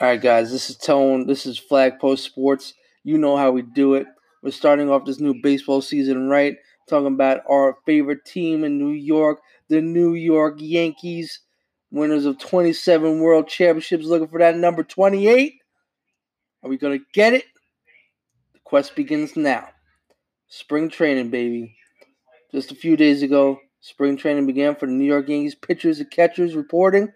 All right, guys, this is Tone. This is Flag Post Sports. You know how we do it. We're starting off this new baseball season right, talking about our favorite team in New York, the New York Yankees, winners of 27 World Championships, looking for that number 28. Are we going to get it? The quest begins now. Spring training, baby. Just a few days ago, spring training began for the New York Yankees pitchers and catchers reporting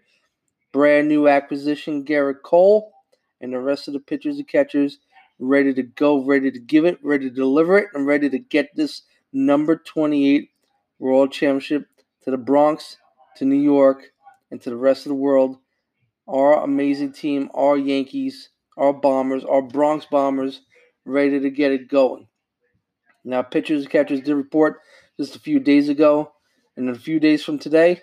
brand new acquisition, Gerrit Cole, and the rest of the pitchers and catchers ready to go, ready to give it, ready to deliver it, and ready to get this number 28 World Championship to the Bronx, to New York, and to the rest of the world. Our amazing team, our Yankees, our Bombers, our Bronx Bombers, ready to get it going. Now, pitchers and catchers did report just a few days ago, and in a few days from today,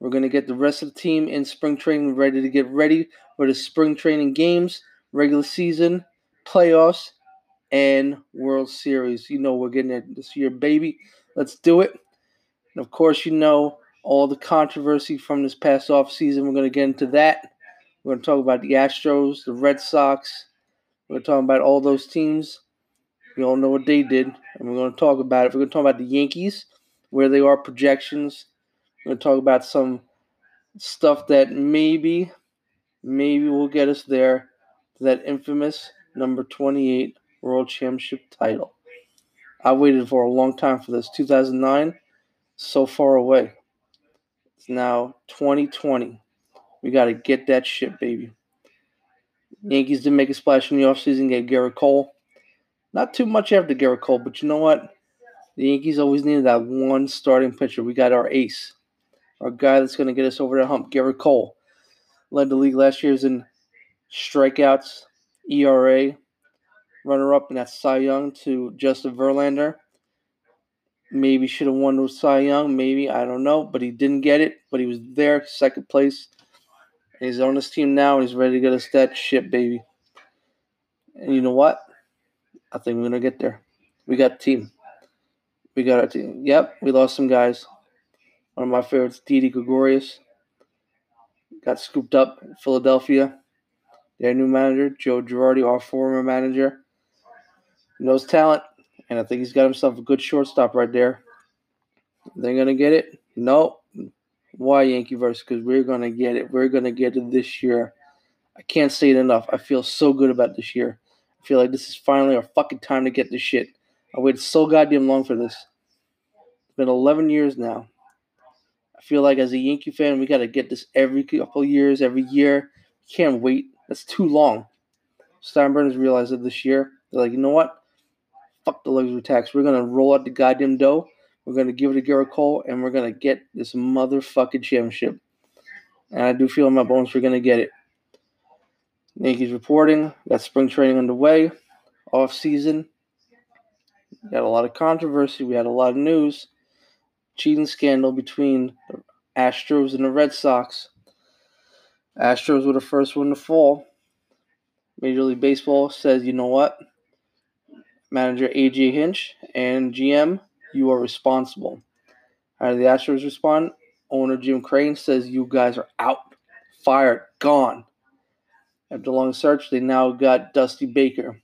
we're going to get the rest of the team in spring training ready to get ready for the spring training games, regular season, playoffs, and World Series. You know we're getting it this year, baby. Let's do it. And of course, you know all the controversy from this past off season. We're going to get into that. We're going to talk about the Astros, the Red Sox. We're going to talk about all those teams. We all know what they did, and we're going to talk about it. We're going to talk about the Yankees, where they are projections going to talk about some stuff that maybe, maybe will get us there to that infamous number 28 World Championship title. I waited for a long time for this. 2009, so far away. It's now 2020. We got to get that shit, baby. Yankees didn't make a splash in the offseason, get Gerrit Cole. Not too much after Gerrit Cole, but you know what? The Yankees always needed that one starting pitcher. We got our ace our guy that's going to get us over the hump, Gerrit Cole. Led the league last year in strikeouts, ERA, runner up in that Cy Young to Justin Verlander. Maybe should have won with Cy Young, maybe, I don't know, but he didn't get it, but he was there, second place. He's on this team now, and he's ready to get us that shit, baby. And you know what? I think we're going to get there. We got team. We got our team. Yep, we lost some guys. One of my favorites, Didi Gregorius, got scooped up in Philadelphia. Their new manager, Joe Girardi, our former manager, knows talent, and I think he's got himself a good shortstop right there. They're gonna get it? No. Why Yankee verse? Because we're gonna get it. We're gonna get it this year. I can't say it enough. I feel so good about this year. I feel like this is finally our fucking time to get this shit. I waited so goddamn long for this. It's been 11 years now. I feel like as a Yankee fan, we got to get this every couple years, every year. Can't wait. That's too long. Steinbrenners realized it this year. They're like, you know what? Fuck the luxury tax. We're gonna roll out the goddamn dough. We're gonna give it to Gerrit Cole, and we're gonna get this motherfucking championship. And I do feel in my bones we're gonna get it. Yankees reporting. Got spring training underway. Off season. Got a lot of controversy. We had a lot of news cheating scandal between the Astros and the Red Sox. Astros were the first one to fall. Major League Baseball says, you know what? Manager AJ Hinch and GM, you are responsible. How do the Astros respond? Owner Jim Crane says, you guys are out, fired, gone. After a long search, they now got Dusty Baker.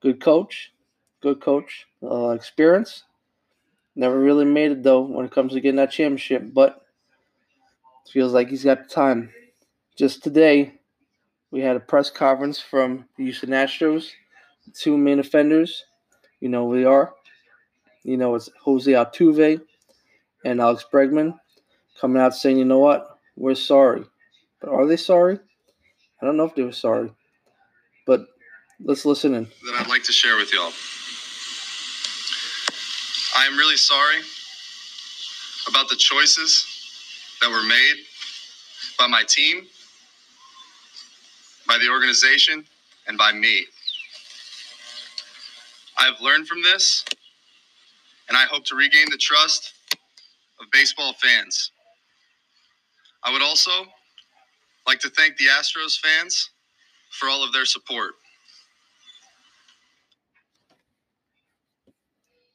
Good coach, good coach, uh, experience, Never really made it though when it comes to getting that championship, but feels like he's got the time. Just today, we had a press conference from the Houston Astros, two main offenders. You know who they are. You know it's Jose Altuve and Alex Bregman coming out saying, you know what, we're sorry. But are they sorry? I don't know if they were sorry. But let's listen in. That I'd like to share with y'all. I am really sorry about the choices that were made by my team, by the organization, and by me. I've learned from this, and I hope to regain the trust of baseball fans. I would also like to thank the Astros fans for all of their support.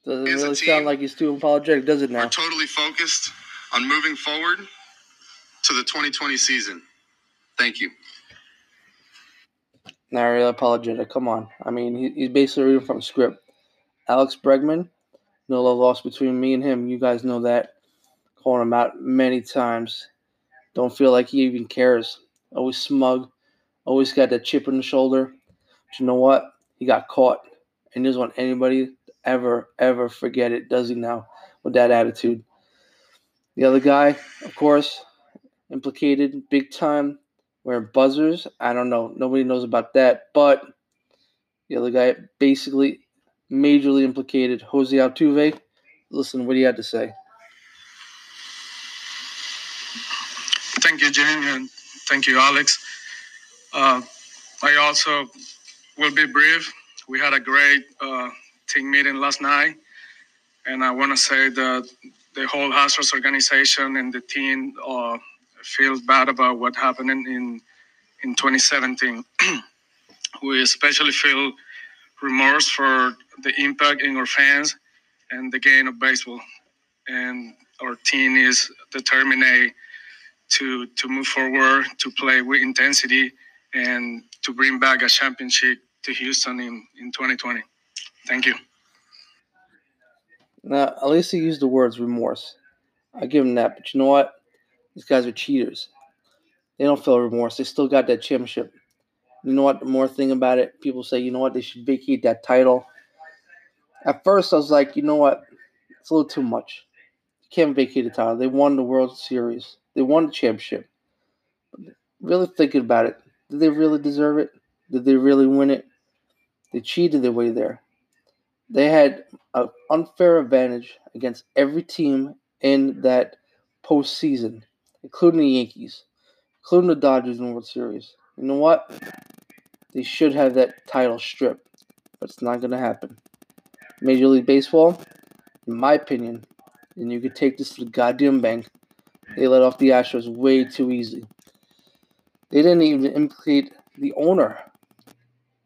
Doesn't really sound like he's too apologetic, does it now? We're totally focused on moving forward to the 2020 season. Thank you. Not really apologetic. Come on. I mean, he, he's basically reading from script. Alex Bregman, no love lost between me and him. You guys know that. Calling him out many times. Don't feel like he even cares. Always smug. Always got that chip on the shoulder. But you know what? He got caught. And doesn't want anybody ever, ever forget it, does he now? With that attitude. The other guy, of course, implicated big time wearing buzzers. I don't know. Nobody knows about that. But the other guy basically majorly implicated, Jose Altuve. Listen, what you have to say? Thank you, Jim, and thank you, Alex. Uh, I also will be brief. We had a great uh, team meeting last night, and I want to say that the whole Astros organization and the team uh, bad about what happened in in 2017. we especially feel remorse for the impact in our fans and the game of baseball. And our team is determined to to move forward, to play with intensity, and to bring back a championship to Houston in, in 2020. Thank you. Now, at least he used the words remorse. I give him that, but you know what? These guys are cheaters. They don't feel remorse. They still got that championship. You know what? The more thing about it, people say, you know what? They should vacate that title. At first, I was like, you know what? It's a little too much. You can't vacate the title. They won the World Series. They won the championship. Really thinking about it, did they really deserve it? Did they really win it? They cheated their way there. They had an unfair advantage against every team in that postseason, including the Yankees, including the Dodgers in the World Series. You know what? They should have that title stripped, but it's not going to happen. Major League Baseball, in my opinion, and you could take this to the goddamn bank, they let off the Astros way too easy. They didn't even implicate the owner.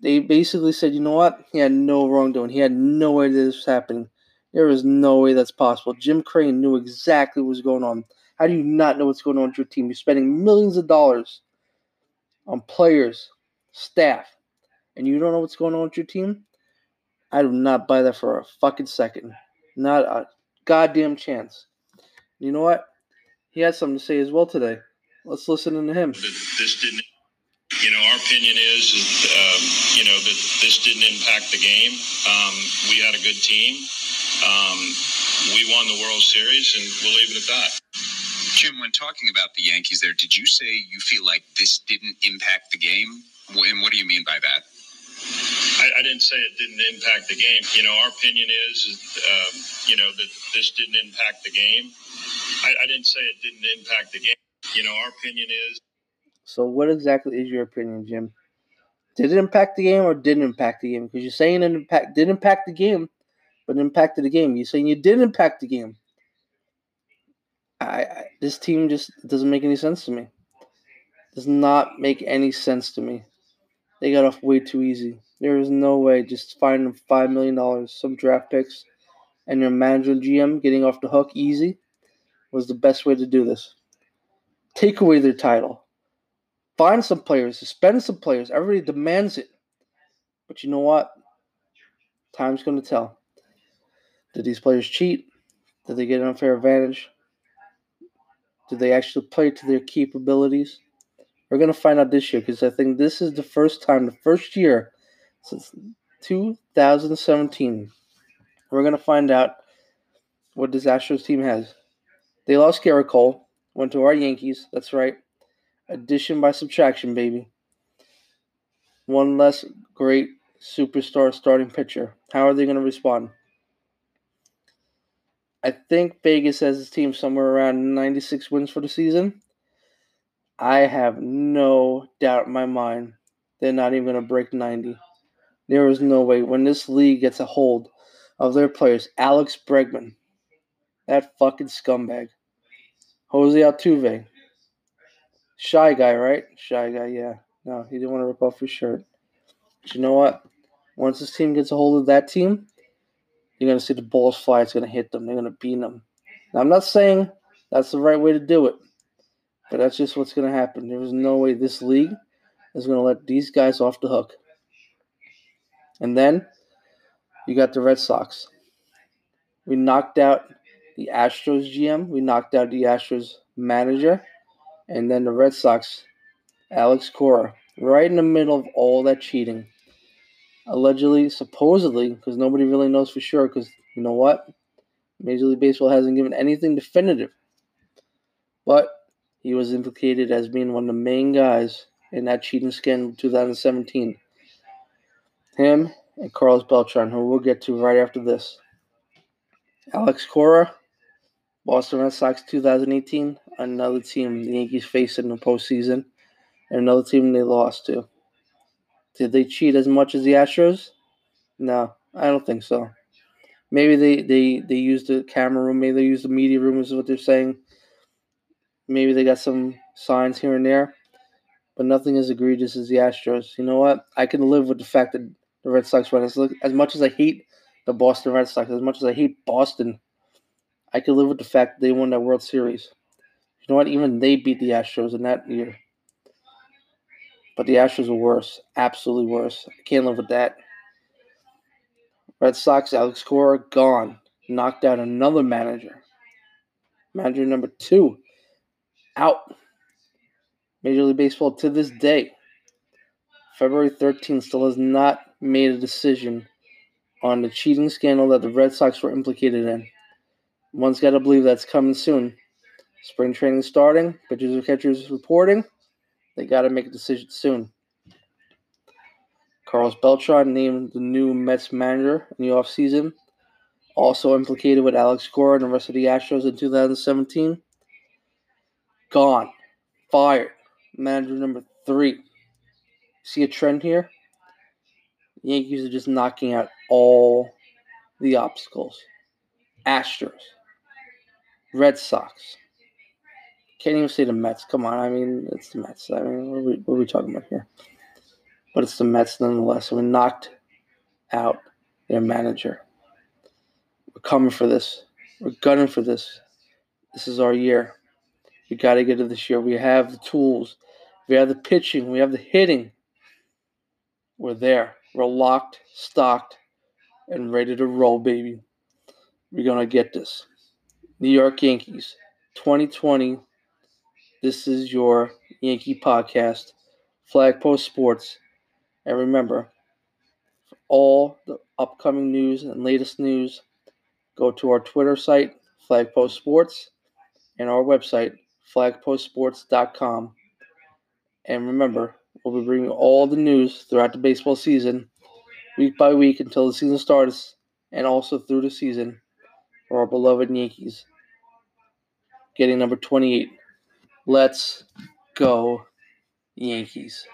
They basically said, you know what? He had no wrongdoing. He had no idea this was happening. There is no way that's possible. Jim Crane knew exactly what was going on. How do you not know what's going on with your team? You're spending millions of dollars on players, staff, and you don't know what's going on with your team? I do not buy that for a fucking second. Not a goddamn chance. You know what? He had something to say as well today. Let's listen to him. This didn't, you know, our opinion is, um, you know, that this didn't impact the game. Um, we had a good team. Um, we won the World Series, and we'll leave it at that. Jim, when talking about the Yankees there, did you say you feel like this didn't impact the game? And what do you mean by that? I, I didn't say it didn't impact the game. You know, our opinion is, um, you know, that this didn't impact the game. I, I didn't say it didn't impact the game. You know, our opinion is. So, what exactly is your opinion, Jim? Did it impact the game or didn't impact the game? Because you're saying it impact did impact the game, but impacted the game. You're saying you did impact the game. I, I, this team just doesn't make any sense to me. Does not make any sense to me. They got off way too easy. There is no way just find finding five million dollars, some draft picks, and your manager GM getting off the hook easy was the best way to do this. Take away their title. Find some players, suspend some players. Everybody demands it. But you know what? Time's going to tell. Did these players cheat? Did they get an unfair advantage? Did they actually play to their capabilities? We're going to find out this year because I think this is the first time, the first year since 2017. We're going to find out what this Astros team has. They lost Gerrit Cole, went to our Yankees. That's right. Addition by subtraction, baby. One less great superstar starting pitcher. How are they going to respond? I think Vegas has his team somewhere around 96 wins for the season. I have no doubt in my mind they're not even going to break 90. There is no way. When this league gets a hold of their players, Alex Bregman, that fucking scumbag, Jose Altuve, shy guy, right? Shy guy, yeah. No, he didn't want to rip off his shirt. But you know what? Once this team gets a hold of that team, you're going to see the balls fly. It's going to hit them. They're going to beat them. Now, I'm not saying that's the right way to do it, but that's just what's going to happen. There is no way this league is going to let these guys off the hook. And then you got the Red Sox. We knocked out the Astros GM, we knocked out the Astros manager, and then the Red Sox, Alex Cora, right in the middle of all that cheating. Allegedly, supposedly, because nobody really knows for sure, because you know what? Major League Baseball hasn't given anything definitive. But he was implicated as being one of the main guys in that cheating scandal 2017. Him and Carlos Beltran, who we'll get to right after this. Alex Cora, Boston Red Sox 2018, another team the Yankees faced in the postseason, and another team they lost to. Did they cheat as much as the Astros? No, I don't think so. Maybe they, they, they used the camera room, maybe they used the media room, is what they're saying. Maybe they got some signs here and there, but nothing as egregious as the Astros. You know what? I can live with the fact that the Red Sox won. As, as much as I hate the Boston Red Sox, as much as I hate Boston, I can live with the fact that they won that World Series. You know what? Even they beat the Astros in that year. But the Astros are worse. Absolutely worse. I can't live with that. Red Sox, Alex Cora, gone. Knocked out another manager. Manager number two, out. Major League Baseball to this day, February 13th, still has not made a decision on the cheating scandal that the Red Sox were implicated in. One's got to believe that's coming soon. Spring training starting, pitchers and catchers reporting. They got to make a decision soon. Carlos Beltran named the new Mets manager in the offseason. Also implicated with Alex Cora and the rest of the Astros in 2017. Gone. Fired. Manager number three. See a trend here? Yankees are just knocking out all the obstacles. Astros. Red Sox. Can't even say the Mets. Come on, I mean it's the Mets. I mean, what are we, what are we talking about here? But it's the Mets nonetheless. We knocked out their manager. We're coming for this. We're gunning for this. This is our year. We got to get it this year. We have the tools. We have the pitching. We have the hitting. We're there. We're locked, stocked, and ready to roll, baby. We're going to get this. New York Yankees, 2020 this is your Yankee podcast, Flagpost Sports. And remember, for all the upcoming news and latest news, go to our Twitter site, Flagpost Sports, and our website, flagpostsports.com. And remember, we'll be bringing all the news throughout the baseball season, week by week until the season starts, and also through the season for our beloved Yankees. Getting number 28. Let's go, Yankees.